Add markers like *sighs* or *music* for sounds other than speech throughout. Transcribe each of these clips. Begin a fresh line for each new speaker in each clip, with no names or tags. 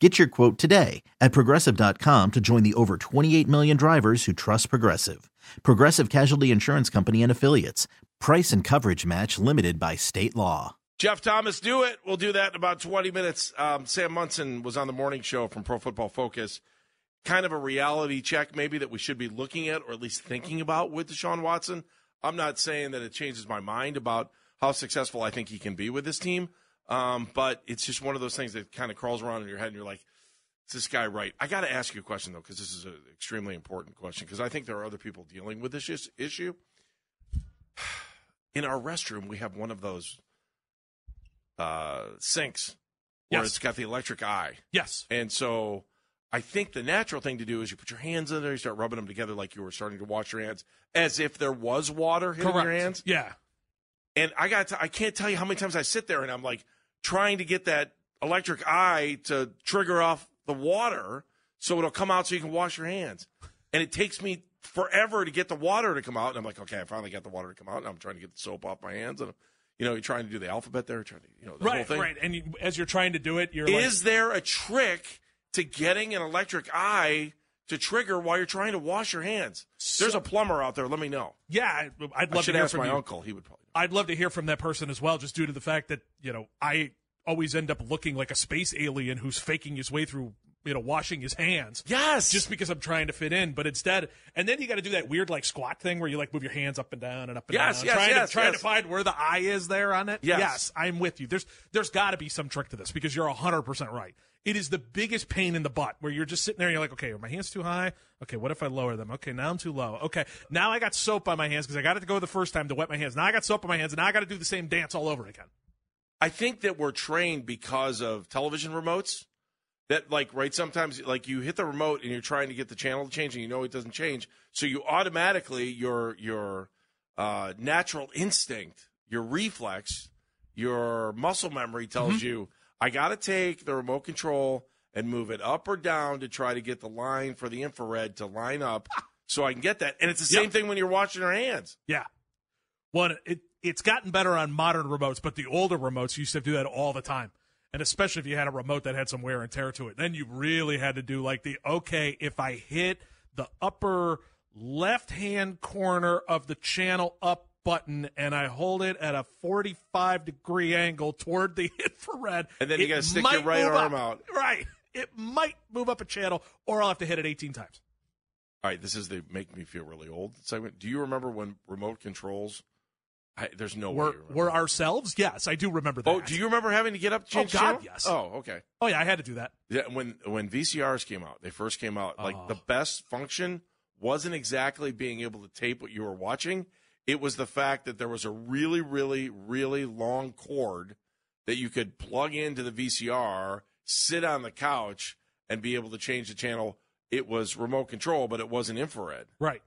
Get your quote today at progressive.com to join the over 28 million drivers who trust Progressive. Progressive Casualty Insurance Company and Affiliates. Price and coverage match limited by state law.
Jeff Thomas, do it. We'll do that in about 20 minutes. Um, Sam Monson was on the morning show from Pro Football Focus. Kind of a reality check, maybe, that we should be looking at or at least thinking about with Deshaun Watson. I'm not saying that it changes my mind about how successful I think he can be with this team. Um, but it's just one of those things that kind of crawls around in your head, and you're like, "Is this guy right?" I got to ask you a question though, because this is an extremely important question. Because I think there are other people dealing with this is- issue. In our restroom, we have one of those uh, sinks where
Yes.
it's got the electric eye,
Yes.
and so I think the natural thing to do is you put your hands in there, you start rubbing them together like you were starting to wash your hands, as if there was water hitting
Correct.
your hands.
Yeah.
And I got to, I can't tell you how many times I sit there and I'm like trying to get that electric eye to trigger off the water so it'll come out so you can wash your hands. And it takes me forever to get the water to come out. And I'm like, okay, I finally got the water to come out. And I'm trying to get the soap off my hands. And, you know, you're trying to do the alphabet there, trying to, you know, the whole
Right,
thing.
right. And you, as you're trying to do it, you're
Is there a trick to getting an electric eye to trigger while you're trying to wash your hands? There's a plumber out there. Let me know.
yeah, I- I'd
I
love to
should
hear
ask
from
my
you.
uncle. He would probably.
I'd love to hear from that person as well, just due to the fact that you know I always end up looking like a space alien who's faking his way through, you know, washing his hands.
Yes.
Just because I'm trying to fit in, but instead, and then you got to do that weird like squat thing where you like move your hands up and down and up and
Yes,
down,
yes,
trying
yes,
to trying
yes.
to find where the eye is there on it.
Yes.
I'm with you. There's there's got to be some trick to this because you're 100 percent right. It is the biggest pain in the butt where you're just sitting there and you're like, okay, are my hands too high? Okay, what if I lower them? Okay, now I'm too low. Okay, now I got soap on my hands because I got it to go the first time to wet my hands. Now I got soap on my hands and now I got to do the same dance all over again.
I think that we're trained because of television remotes. That like right sometimes like you hit the remote and you're trying to get the channel to change and you know it doesn't change, so you automatically your your uh, natural instinct, your reflex, your muscle memory tells
Mm-hmm.
you I got to take the remote control and move it up or down to try to get the line for the infrared to line up *laughs* so I can get that. And it's the same
Yep.
thing when you're washing your hands.
Yeah. One, it it's gotten better on modern remotes, but the older remotes used to do that all the time. And especially if you had a remote that had some wear and tear to it, then you really had to do like the okay, if I hit the upper left hand corner of the channel up button and I hold it at a 45 degree angle toward the *laughs* infrared.
And then you
it
gotta stick your right arm
up.
out.
Right. It might move up a channel or I'll have to hit it 18 times.
All right, this is the make me feel really old segment. Do you remember when remote controls? I, there's no way.
We're,
remember.
we're ourselves? Yes, I do remember oh, that.
Oh, do you remember having to get up to change
Oh, God,
channel?
yes.
Oh, okay.
Oh, yeah, I had to do that.
Yeah, when when VCRs came out, they first came out. Like
Oh.
the best function wasn't exactly being able to tape what you were watching. It was the fact that there was a really, really, really long cord that you could plug into the VCR, sit on the couch, and be able to change the channel. It was remote control, but it wasn't infrared.
Right.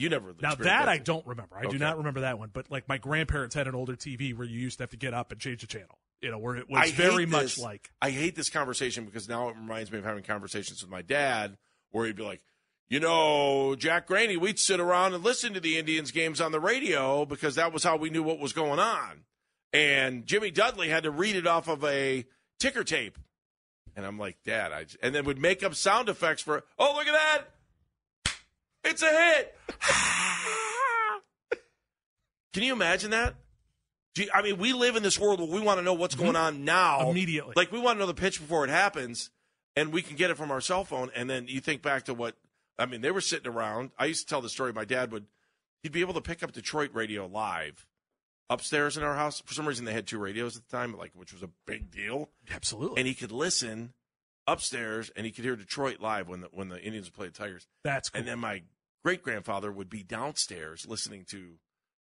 You never
Now that I don't remember. I
Okay.
do not remember that one. But like my grandparents had an older TV where you used to have to get up and change the channel. You know, where it was
I
very much like
I hate this conversation because now it reminds me of having conversations with my dad where he'd be like, you know, Jack Graney, we'd sit around and listen to the Indians games on the radio because that was how we knew what was going on. And Jimmy Dudley had to read it off of a ticker tape. And I'm like, Dad, I j-" and then would make up sound effects for, oh, look at that. It's a hit. *sighs* Can you imagine that? Do you- I mean, we live in this world where we want to know what's mm-hmm. going on now
Immediately.
Like we want to know the pitch before it happens, and we can get it from our cell phone. And then you think back to what I mean. They were sitting around. I used to tell the story. My dad would he'd be able to pick up Detroit radio live upstairs in our house. For some reason, they had two radios at the time, like which was a big deal.
Absolutely.
And he could listen upstairs, and he could hear Detroit live when the when the Indians played Tigers.
That's cool.
And then my great grandfather would be downstairs listening to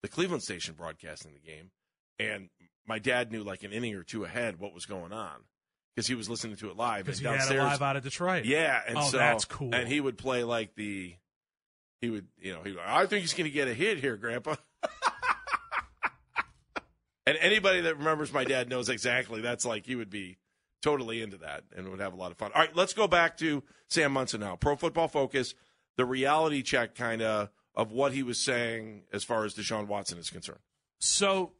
the Cleveland station broadcasting the game, and my dad knew like an inning or two ahead what was going on because he was listening to it live.
Because you had it
downstairs,
live out of Detroit.
yeah, and
Oh,
so
that's cool.
And he would play like the, he would, you know, he. would, I think he's going to get a hit here, Grandpa. *laughs* and anybody that remembers my dad knows exactly. That's like he would be totally into that and would have a lot of fun. All right, let's go back to Sam Monson now. Pro Football Focus, the reality check kind of of what he was saying as far as Deshaun Watson is concerned.
So,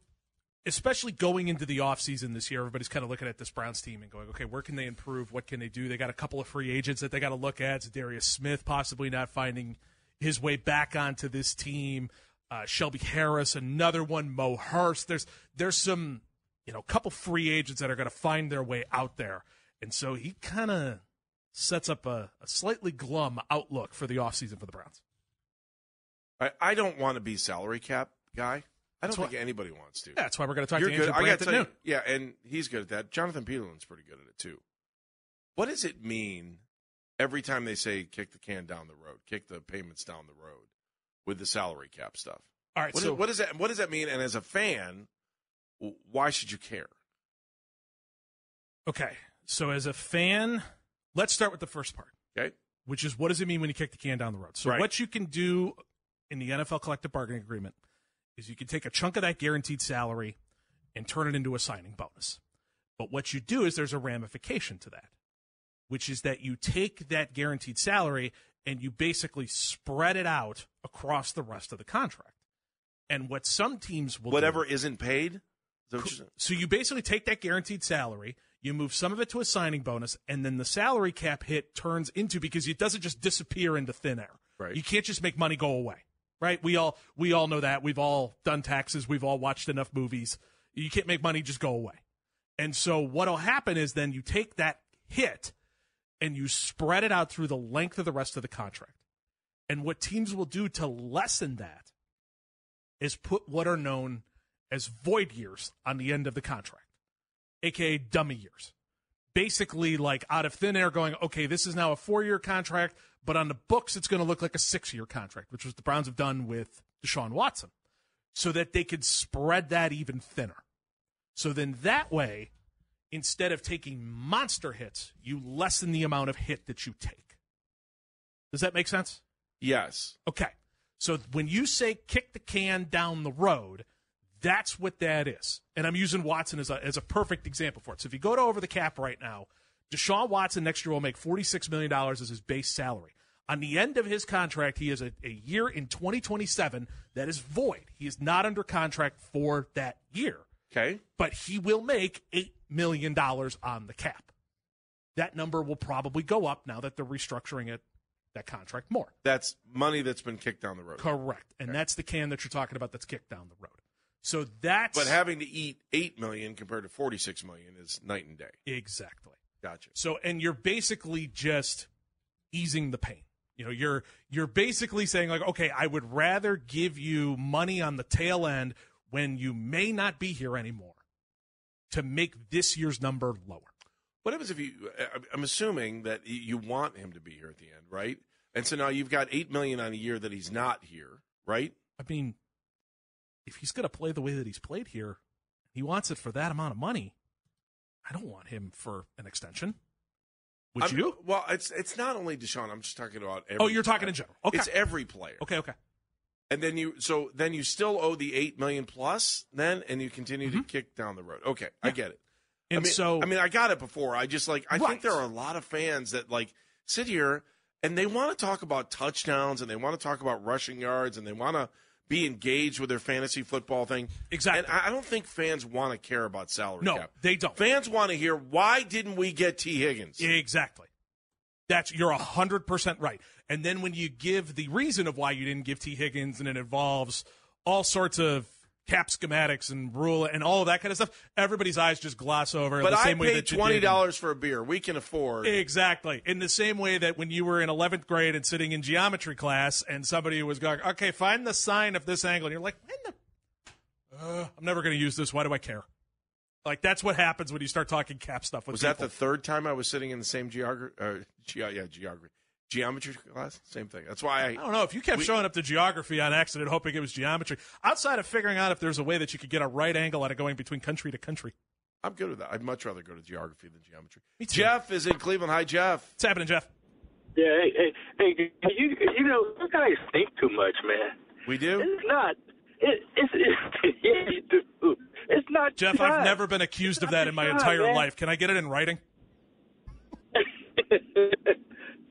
especially going into the offseason this year, everybody's kind of looking at this Browns team and going, okay, where can they improve? What can they do? They got a couple of free agents that they got to look at. Darius Smith possibly not finding his way back onto this team. Uh, Shelby Harris, another one. Mo Hurst. There's there's some you know a couple free agents that are going to find their way out there, and so he kind of sets up a, a slightly glum outlook for the offseason for the Browns.
I, I don't want to be salary cap guy. I don't
That's
think
why-
anybody wants to.
Yeah, that's why we're going to talk
You're
to
good.
Andrew
I got
Brandt
to
at
you,
noon.
yeah, and he's good at that. Jonathan Peterlin's pretty good at it too. What does it mean every time they say kick the can down the road, kick the payments down the road with the salary cap stuff?
All right,
What,
so
is, what does that What does that mean? And as a fan, why should you care?
Okay. So as a fan, let's start with the first part,
Okay,
which is what does it mean when you kick the can down the road? So
Right.
what you can do in the NFL collective bargaining agreement is you can take a chunk of that guaranteed salary and turn it into a signing bonus. But what you do is there's a ramification to that, which is that you take that guaranteed salary and you basically spread it out across the rest of the contract. And what some teams will do-
whatever isn't paid. Is that what you're saying?
so you basically take that guaranteed salary, you move some of it to a signing bonus, and then the salary cap hit turns into because it doesn't just disappear into thin air.
Right.
You can't just make money go away. Right? We all we all know that. We've all done taxes. We've all watched enough movies. You can't make money just go away. And so what'll happen is then you take that hit and you spread it out through the length of the rest of the contract. And what teams will do to lessen that is put what are known as void years on the end of the contract, aka dummy years. Basically, like out of thin air, going, okay, this is now a four year contract, but on the books, it's going to look like a six year contract, which was the Browns have done with Deshaun Watson, so that they could spread that even thinner. So then that way, instead of taking monster hits, you lessen the amount of hit that you take. Does that make sense?
Yes.
Okay. So when you say kick the can down the road, that's what that is. And I'm using Watson as a, as a perfect example for it. So if you go to over the cap right now, Deshaun Watson next year will make $46 million as his base salary. On the end of his contract, he has a, a year in 2027 that is void. He is not under contract for that year,
Okay.
but he will make $8 million on the cap. That number will probably go up now that they're restructuring it, that contract more.
That's money that's been kicked down the road.
Correct. And that's the can that you're talking about that's kicked down the road. So that's
But having to eat eight million compared to forty six million is night and day.
exactly.
Gotcha.
So and you're basically just easing the pain. You know, you're you're basically saying like, okay, I would rather give you money on the tail end when you may not be here anymore to make this year's number lower.
What happens if you? I'm assuming that you want him to be here at the end, right? And so now you've got eight million on a year that he's not here, right?
I mean, if he's going to play the way that he's played here, he wants it for that amount of money. I don't want him for an extension. Would
I'm-
you?
Well, it's it's not only Deshaun. I'm just talking about. Every
Oh, you're talking in general. Okay.
It's every player.
Okay, okay.
And then you so then you still owe the eight million plus then, and you continue
Mm-hmm.
to kick down the road. Okay, I get it.
And
I mean,
so
I mean, I got it before. I just like I
Right.
think there are a lot of fans that like sit here and they want to talk about touchdowns and they want to talk about rushing yards and they want to be engaged with their fantasy football thing.
Exactly.
And I don't think fans want to care about salary
no,
cap.
they don't.
Fans want to hear why didn't we get Tee Higgins?
Exactly. That's you're hundred percent right. And then when you give the reason of why you didn't give Tee Higgins, and it involves all sorts of cap schematics and rule and all that kind of stuff, everybody's eyes just gloss over.
But
the
I
same way
paid
that
twenty dollars for a beer. We can afford.
Exactly. In the same way that when you were in 11th grade and sitting in geometry class and somebody was going, okay, find the sine of this angle. And you're like, when the. Uh, I'm never going to use this. Why do I care? Like that's what happens when you start talking cap stuff with
Was
people.
that the third time I was sitting in the same geography? Uh, ge- yeah, geography, geometry class. Same thing. That's why I.
I don't know if you kept
We-
showing up to geography on accident, hoping it was geometry. Outside of figuring out if there's a way that you could get a right angle out of going between country to country.
I'm good with that. I'd much rather go to geography than geometry.
Me too.
Jeff is in Cleveland. Hi, Jeff.
What's happening, Jeff?
Yeah, hey, hey, hey, you, you know, you guys think too much, man.
We do.
It's not. It, it's, it's *laughs* yeah, you do. It's not.
Jeff,
shot.
I've never been accused of that in my
It's not,
entire
man.
life. Can I get it in writing? *laughs*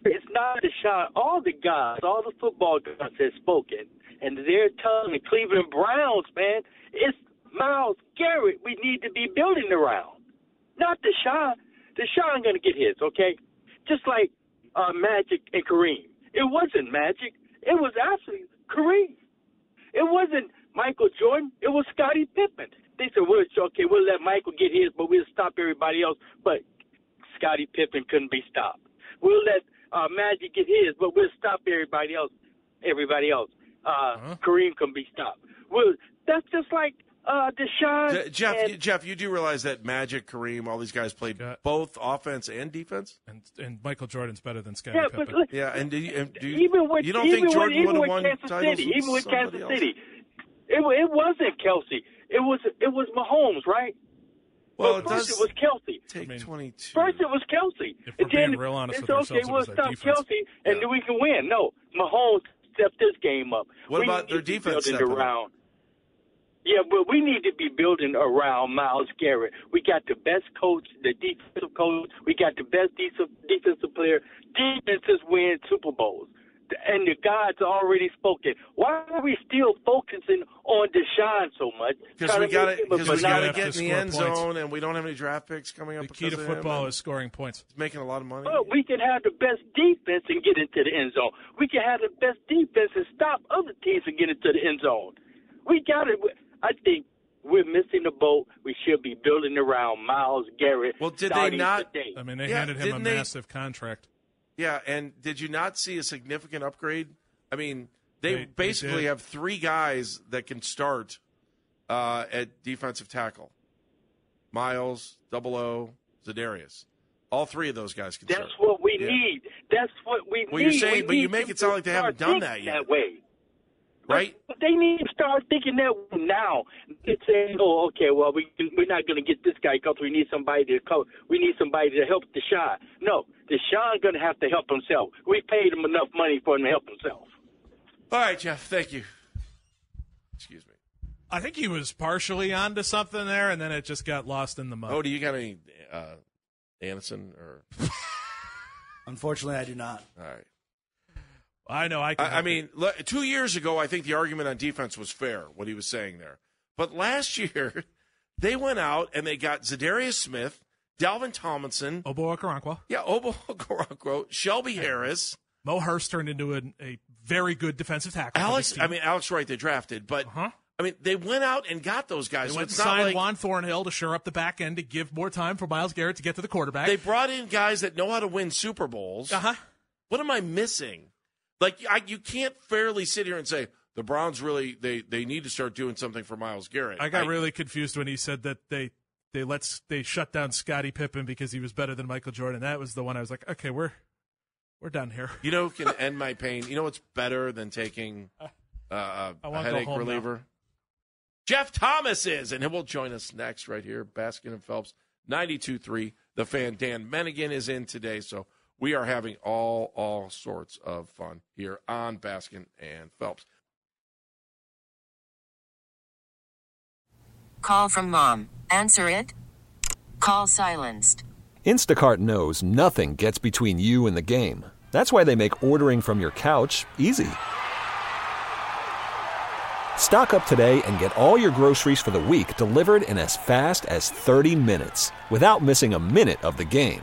it's not a shot. All the guys, all the football guys have spoken, and they're telling the Cleveland Browns, man, it's Myles Garrett we need to be building around, not Deshaun. Deshaun going to get his, okay? Just like uh, Magic and Kareem. It wasn't Magic. It was actually Kareem. It wasn't Michael Jordan. It was Scottie Pippen. They said, "Well, okay, we'll let Michael get his, but we'll stop everybody else." But Scottie Pippen couldn't be stopped. We'll let uh, Magic get his, but we'll stop everybody else. Everybody else. Uh,
Uh-huh.
Kareem can be stopped. Well, that's just like uh, Deshaun.
Je- Jeff,
and-
you, Jeff, you do realize that Magic, Kareem, all these guys played
Yeah.
both offense and defense.
And and Michael Jordan's better than Scottie
yeah,
Pippen.
but look,
Yeah, and do you, and do you,
even with
you don't
even
think Jordan would have won
Kansas
titles
City,
with
even with
somebody
Kansas
else?
City, it it wasn't Kelce. It was it was Mahomes, right?
Well,
But
it
first
does
it was Kelce.
take
I mean,
22.
First it was Kelce.
If we're
and then
being real honest
it's
with
okay,
ourselves, it
we'll
was
stop
defense.
Kelce and
Yeah.
then we can win. No, Mahomes stepped this game up.
What
we
about
need
their defense
building
stepping up?
around. Yeah, but we need to be building around Myles Garrett. We got the best coach, the defensive coach. We got the best defensive defensive player. Defenses win Super Bowls. And the gods already spoken. Why are we still focusing on Deshaun so much?
Because we got
make
to because we got to get
to
in the end
points.
zone, and we don't have any draft picks coming up.
The key to
because him,
football is scoring points.
he's making a lot of money.
Well, we can have the best defense and get into the end zone. We can have the best defense and stop other teams from getting into the end zone. We got it. I think we're missing the boat. We should be building around Myles Garrett.
Well, did they not-
Today.
I mean, they
Yeah,
handed him a
didn't they-
massive contract.
Yeah, and did you not see a significant upgrade? I mean, they,
They- they
basically
did.
have three guys that can start uh, at defensive tackle: Myles, Double O, Za'Darius. All three of those guys can
That's
start.
what we
Yeah.
need. That's what we
Well,
need.
you're saying-
We
but you make it sound like they haven't done that yet.
That way.
Right?
But they need to start thinking that way now. It's saying, "Oh, okay, well, we we're not going to get this guy because we need somebody to co- we need somebody to help Deshaun." No, Deshaun going to have to help himself. We paid him enough money for him to help himself.
All right, Jeff. Thank you. Excuse me.
I think he was partially onto something there, and then it just got lost in the mud.
Oh, do you got any uh, Anderson or? *laughs*
Unfortunately, I do not.
All right.
I know. I. Can
I, I mean, le- two years ago, I think the argument on defense was fair. What he was saying there, but last *laughs* year, they went out and they got Za'Darius Smith, Dalvin Tomlinson.
Ogbo Okoronkwo.
yeah, Ogbo Okoronkwo, Shelby Harris,
Mo Hurst turned into a, a very good defensive tackle.
Alex. I mean, Alex Wright. They drafted, but
huh?
I mean, they went out and got those guys.
They
so
went and signed
like
Juan Thornhill to shore up the back end to give more time for Myles Garrett to get to the quarterback.
they brought in guys that know how to win Super Bowls.
uh huh.
What am I missing? Like, I, you can't fairly sit here and say the Browns really they they need to start doing something for Myles Garrett.
I got really confused when he said that they they let they shut down Scottie Pippen because he was better than Michael Jordan. That was the one I was like, okay, we're we're done here.
You know, who can end my pain. You know what's better than taking *laughs* uh,
I
a headache
home now.
reliever? Jeff Thomas is, and he will join us next right here. Baskin and Phelps, 92.3. The fan Dan Menningen is in today, so we are having all all sorts of fun here on Baskin and Phelps.
Call from mom. Answer it. Call silenced.
Instacart knows nothing gets between you and the game. That's why they make ordering from your couch easy. Stock up today and get all your groceries for the week delivered in as fast as 30 minutes without missing a minute of the game.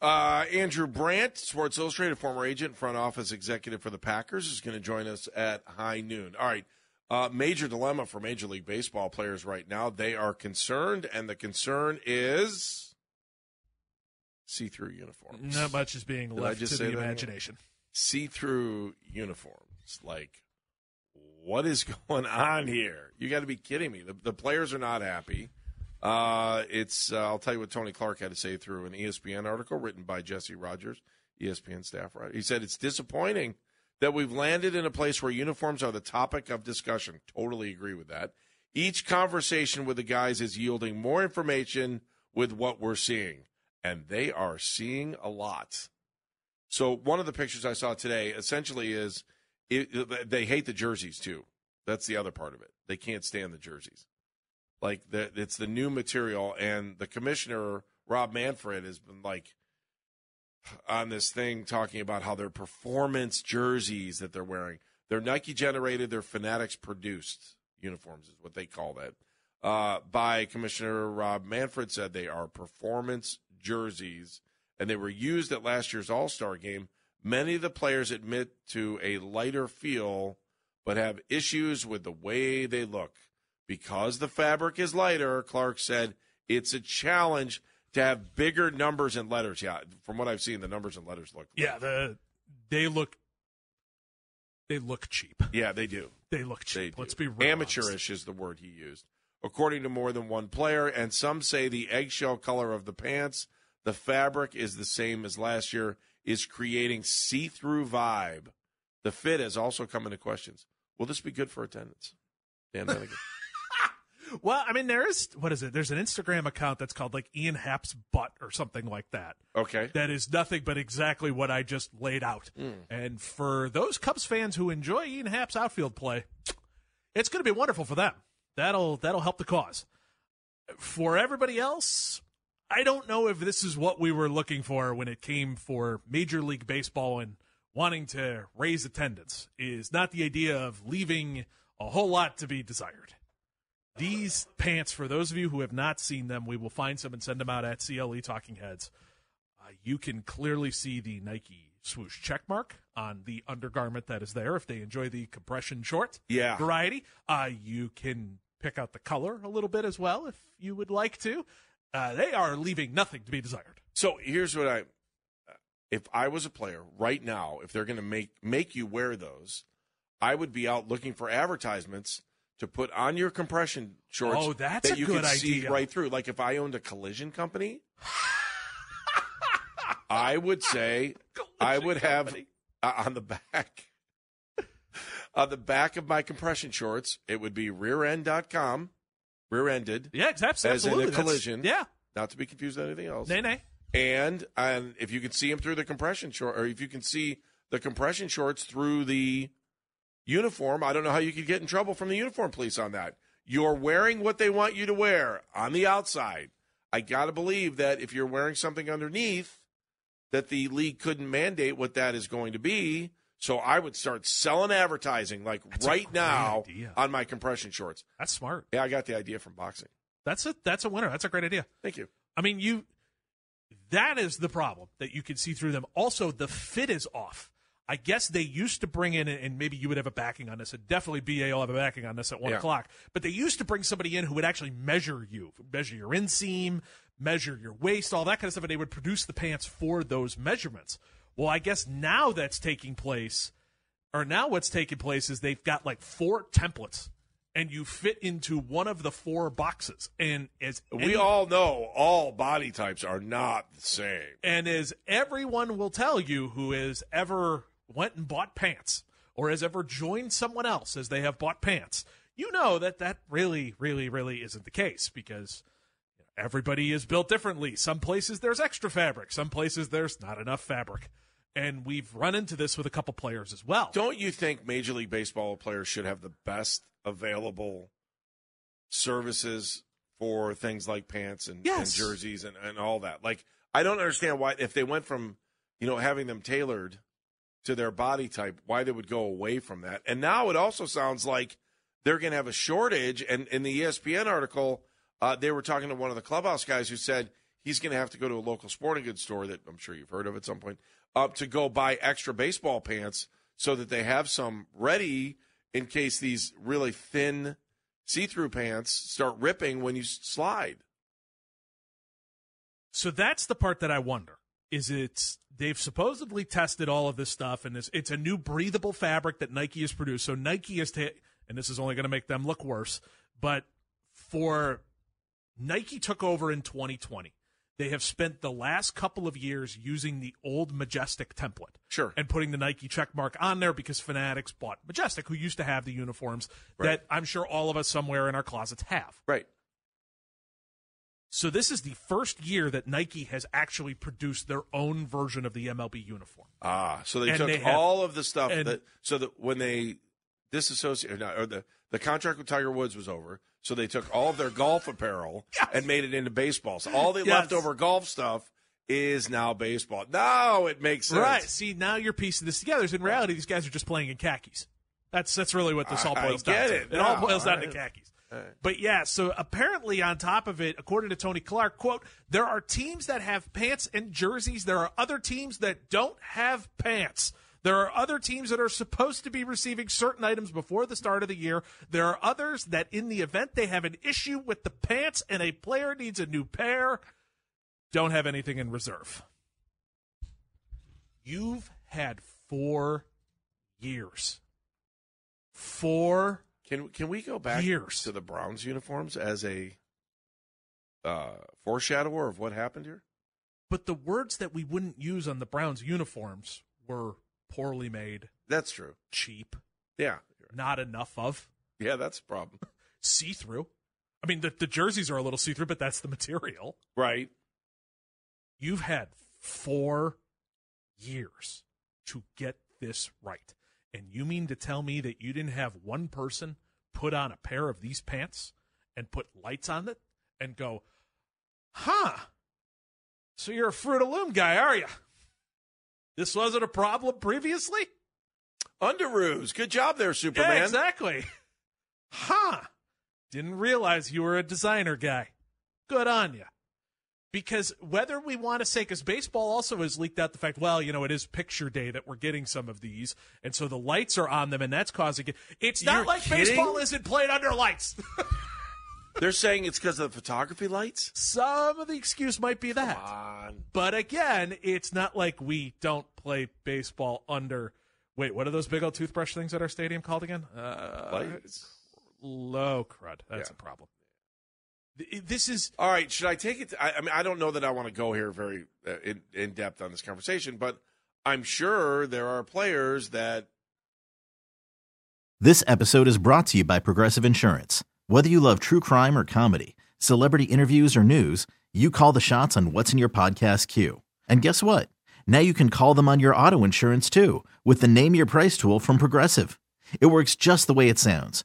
Uh, Andrew Brandt, Sports Illustrated, former agent, front office executive for the Packers, is going to join us at high noon. All right. Uh, major dilemma for Major League Baseball players right now. They are concerned, and the concern is see through uniforms.
Not much is being
Did
left to the imagination.
See through uniforms. Like, what is *laughs* going on here? You got to be kidding me. The, the players are not happy. Uh, it's uh, I'll tell you what Tony Clark had to say through an ESPN article written by Jesse Rogers, ESPN staff writer. He said it's disappointing that we've landed in a place where uniforms are the topic of discussion. Totally agree with that. Each conversation with the guys is yielding more information with what we're seeing, and they are seeing a lot. So one of the pictures I saw today essentially is it, they hate the jerseys too. That's the other part of it. They can't stand the jerseys. Like the, it's the new material, and the commissioner Rob Manfred has been like on this thing talking about how their performance jerseys that they're wearing, they're Nike generated, they're Fanatics produced uniforms is what they call that. Uh, by Commissioner Rob Manfred said they are performance jerseys, and they were used at last year's All Star game. Many of the players admit to a lighter feel, but have issues with the way they look. Because the fabric is lighter, Clark said, it's a challenge to have bigger numbers and letters. Yeah, from what I've seen, the numbers and letters look.
Yeah, the they look they look cheap.
Yeah, they do.
They look cheap.
do.
Let's be real
amateurish is the word he used, according to more than one player. And some say the eggshell color of the pants, the fabric is the same as last year, is creating see-through vibe. The fit has also come into questions. Will this be good for attendance? Dan Bennigan. *laughs*
Well, I mean, there is what is it? There's an Instagram account that's called like Ian Happ's butt or something like that.
okay.
That is nothing but exactly what I just laid out. Hmm. And for those Cubs fans who enjoy Ian Happ's outfield play, it's going to be wonderful for them. That'll that'll help the cause. For everybody else, I don't know if this is what we were looking for when it came for Major League Baseball and wanting to raise attendance. Is not the idea of leaving a whole lot to be desired. These pants, for those of you who have not seen them, we will find some and send them out at CLE Talking Heads. Uh, you can clearly see the Nike swoosh checkmark on the undergarment that is there if they enjoy the compression short
Yeah.
variety. Uh, you can pick out the color a little bit as well if you would like to. Uh, they are leaving nothing to be desired.
So here's what I if I was a player right now, if they're going to make make you wear those, I would be out looking for advertisements to put on your compression shorts
Oh, that's
that
a
you
good
can see
idea.
right through. Like if I owned a collision company, *laughs* I would say I would have uh, on the back on the back of my compression shorts, it would be rearend.com, rear-ended,
Yeah, exactly.
as in
absolutely.
a
That's-
collision.
Yeah.
not to be confused with anything else.
Nay, nay.
And and if you can see them through the compression short, or if you can see the compression shorts through the uniform, I don't know how you could get in trouble from the uniform police on that. You're wearing what they want you to wear on the outside. I got to believe that if you're wearing something underneath, that the league couldn't mandate what that is going to be. So I would start selling advertising like
That's
right now
idea.
on my compression shorts.
That's smart.
Yeah, I got the idea from boxing.
That's a that's a winner. That's a great idea.
Thank you.
I mean, you that is the problem that you can see through them. Also, the fit is off. I guess they used to bring in, and maybe you would have a backing on this, and definitely BA will have a backing on this at one
Yeah.
o'clock. But they used to bring somebody in who would actually measure you, measure your inseam, measure your waist, all that kind of stuff, and they would produce the pants for those measurements. Well, I guess now that's taking place, or now what's taking place is they've got like four templates, and you fit into one of the four boxes. And as
We
any-
all know all body types are not the same.
and as everyone will tell you who has ever went and bought pants or has ever joined someone else as they have bought pants, you know that that really, really, really isn't the case because everybody is built differently. Some places there's extra fabric, some places there's not enough fabric. And we've run into this with a couple players as well.
Don't you think Major League Baseball players should have the best available services for things like pants and, and jerseys and, and all that? Like, I don't understand why, if they went from, you know, having them tailored to their body type, why they would go away from that. And now it also sounds like they're going to have a shortage. And in the ESPN article, uh, they were talking to one of the clubhouse guys who said he's going to have to go to a local sporting goods store that I'm sure you've heard of at some point uh, to go buy extra baseball pants so that they have some ready in case these really thin see-through pants start ripping when you slide.
So that's the part that I wonder. Is it's they've supposedly tested all of this stuff, and it's, it's a new breathable fabric that Nike has produced. So Nike is, ta- and this is only going to make them look worse. But for Nike took over in 2020. They have spent the last couple of years using the old Majestic template.
Sure.
And putting the Nike check mark on there because Fanatics bought Majestic, who used to have the uniforms
Right.
that I'm sure all of us somewhere in our closets have.
Right.
So this is the first year that Nike has actually produced their own version of the MLB uniform.
Ah, so they
And
took
they have-
all of the stuff that so that when they disassociated or the the contract with Tiger Woods was over, so they took all of their golf apparel *laughs* and made it into baseball. So all the
Yes.
leftover golf stuff is now baseball. Now it makes sense.
Right. See, now you're piecing this together. In reality, these guys are just playing in khakis. That's that's really what this all
I
boils
get
down to.
it
It all boils down to But yeah, so apparently on top of it, according to Tony Clark, quote, there are teams that have pants and jerseys. There are other teams that don't have pants. There are other teams that are supposed to be receiving certain items before the start of the year. There are others that in the event they have an issue with the pants and a player needs a new pair, don't have anything in reserve. You've had four years. Four
Can can we go back
Years.
to the Browns uniforms as a uh, foreshadower of what happened here?
But the words that we wouldn't use on the Browns uniforms were poorly made,
That's true.
cheap,
Yeah.
not enough of,
Yeah, that's a problem. *laughs*
see through. I mean, the, the jerseys are a little see through, but that's the material.
Right.
You've had four years to get this right. And you mean to tell me that you didn't have one person put on a pair of these pants and put lights on it and go, huh? So you're a Fruit of Loom guy, are you? This wasn't a problem previously?
Underoos. Good job there, Superman.
Yeah, exactly. Huh. Didn't realize you were a designer guy. Good on you. Because whether we want to say, because baseball also has leaked out the fact, well, you know, it is picture day that we're getting some of these, and so the lights are on them, and that's causing it. It's not
You're
like
kidding?
baseball isn't played under lights. *laughs*
They're saying it's because of the photography lights?
some of the excuse might be that. But again, it's not like we don't play baseball under. Wait, what are those big old toothbrush things at our stadium called again? Uh,
Lights.
low crud. That's
Yeah.
a problem. Th- This is
All right, should I take it? I, I mean, I don't know that I want to go here very uh, in, in depth on this conversation, but I'm sure there are players that
This episode is brought to you by Progressive Insurance. Whether you love true crime or comedy, celebrity interviews or news, you call the shots on what's in your podcast queue. And guess what? Now you can call them on your auto insurance too with the Name Your Price tool from Progressive. It works just the way it sounds.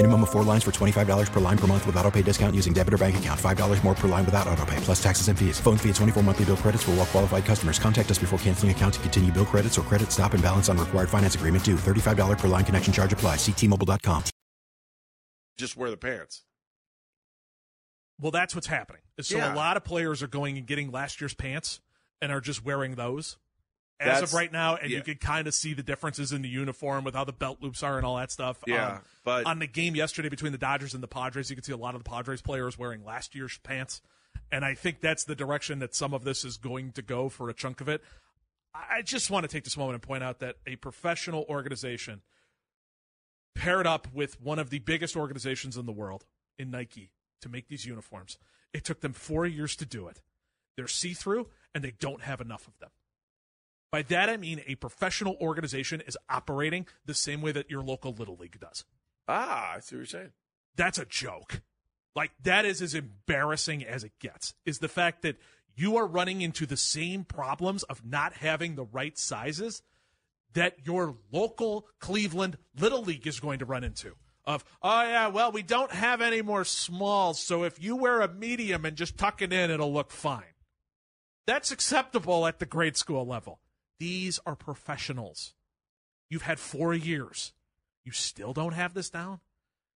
Minimum of four lines for $25 per line per month with auto pay discount using debit or bank account. $5 more per line without auto pay, plus taxes and fees. Phone fee at 24 monthly bill credits for all well qualified customers. Contact us before canceling account to continue bill credits or credit stop and balance on required finance agreement due. $35 per line connection charge apply. Ctmobile.com.
Just wear the pants.
Well, that's what's happening. So
Yeah.
a lot of players are going and getting last year's pants and are just wearing those as
That's-
of right now, and
yeah.
you can kind of see the differences in the uniform with how the belt loops are and all that stuff.
Yeah,
Um,
but-
on the game yesterday between the Dodgers and the Padres, you could see a lot of the Padres players wearing last year's pants, and I think that's the direction that some of this is going to go for a chunk of it. I I just want to take this moment and point out that a professional organization paired up with one of the biggest organizations in the world in Nike to make these uniforms. It took them four years to do it. They're see through and they don't have enough of them. By that, I mean a professional organization is operating the same way that your local Little League does.
Ah, I see what you're saying.
That's a joke. Like, that is as embarrassing as it gets, is the fact that you are running into the same problems of not having the right sizes that your local Cleveland Little League is going to run into. Of, oh, yeah, well, we don't have any more smalls, so if you wear a medium and just tuck it in, it'll look fine. That's acceptable at the grade school level. These are professionals. You've had four years. You still don't have this down?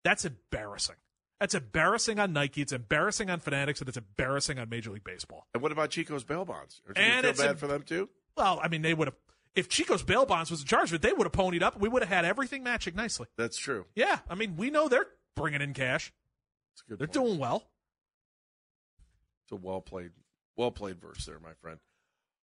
That's embarrassing. That's embarrassing on Nike. It's embarrassing on Fanatics, and it's embarrassing on Major League Baseball.
And what about Chico's bail bonds?
And
you feel bad
em-
for them too?
Well, I mean, they would have. If Chico's bail bonds was in charge of it, they would have ponied up. We would have had everything matching nicely.
That's true.
Yeah, I mean, we know they're bringing in cash.
It's a good.
They're
point.
doing well.
It's a well played, well played verse there, my friend.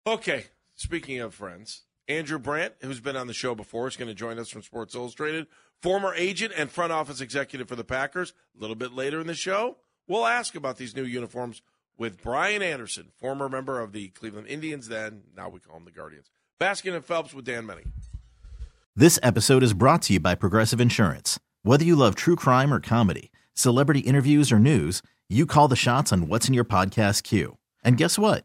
Okay, speaking of friends, Andrew Brandt, who's been on the show before, is going to join us from Sports Illustrated. Former agent and front office executive for the Packers. A little bit later in the show, we'll ask about these new uniforms with Brian Anderson, former member of the Cleveland Indians. Then, now we call them the Guardians. Baskin and Phelps with Dan Menning.
This episode is brought to you by Progressive Insurance. Whether you love true crime or comedy, celebrity interviews or news, you call the shots on what's in your podcast queue. And guess what?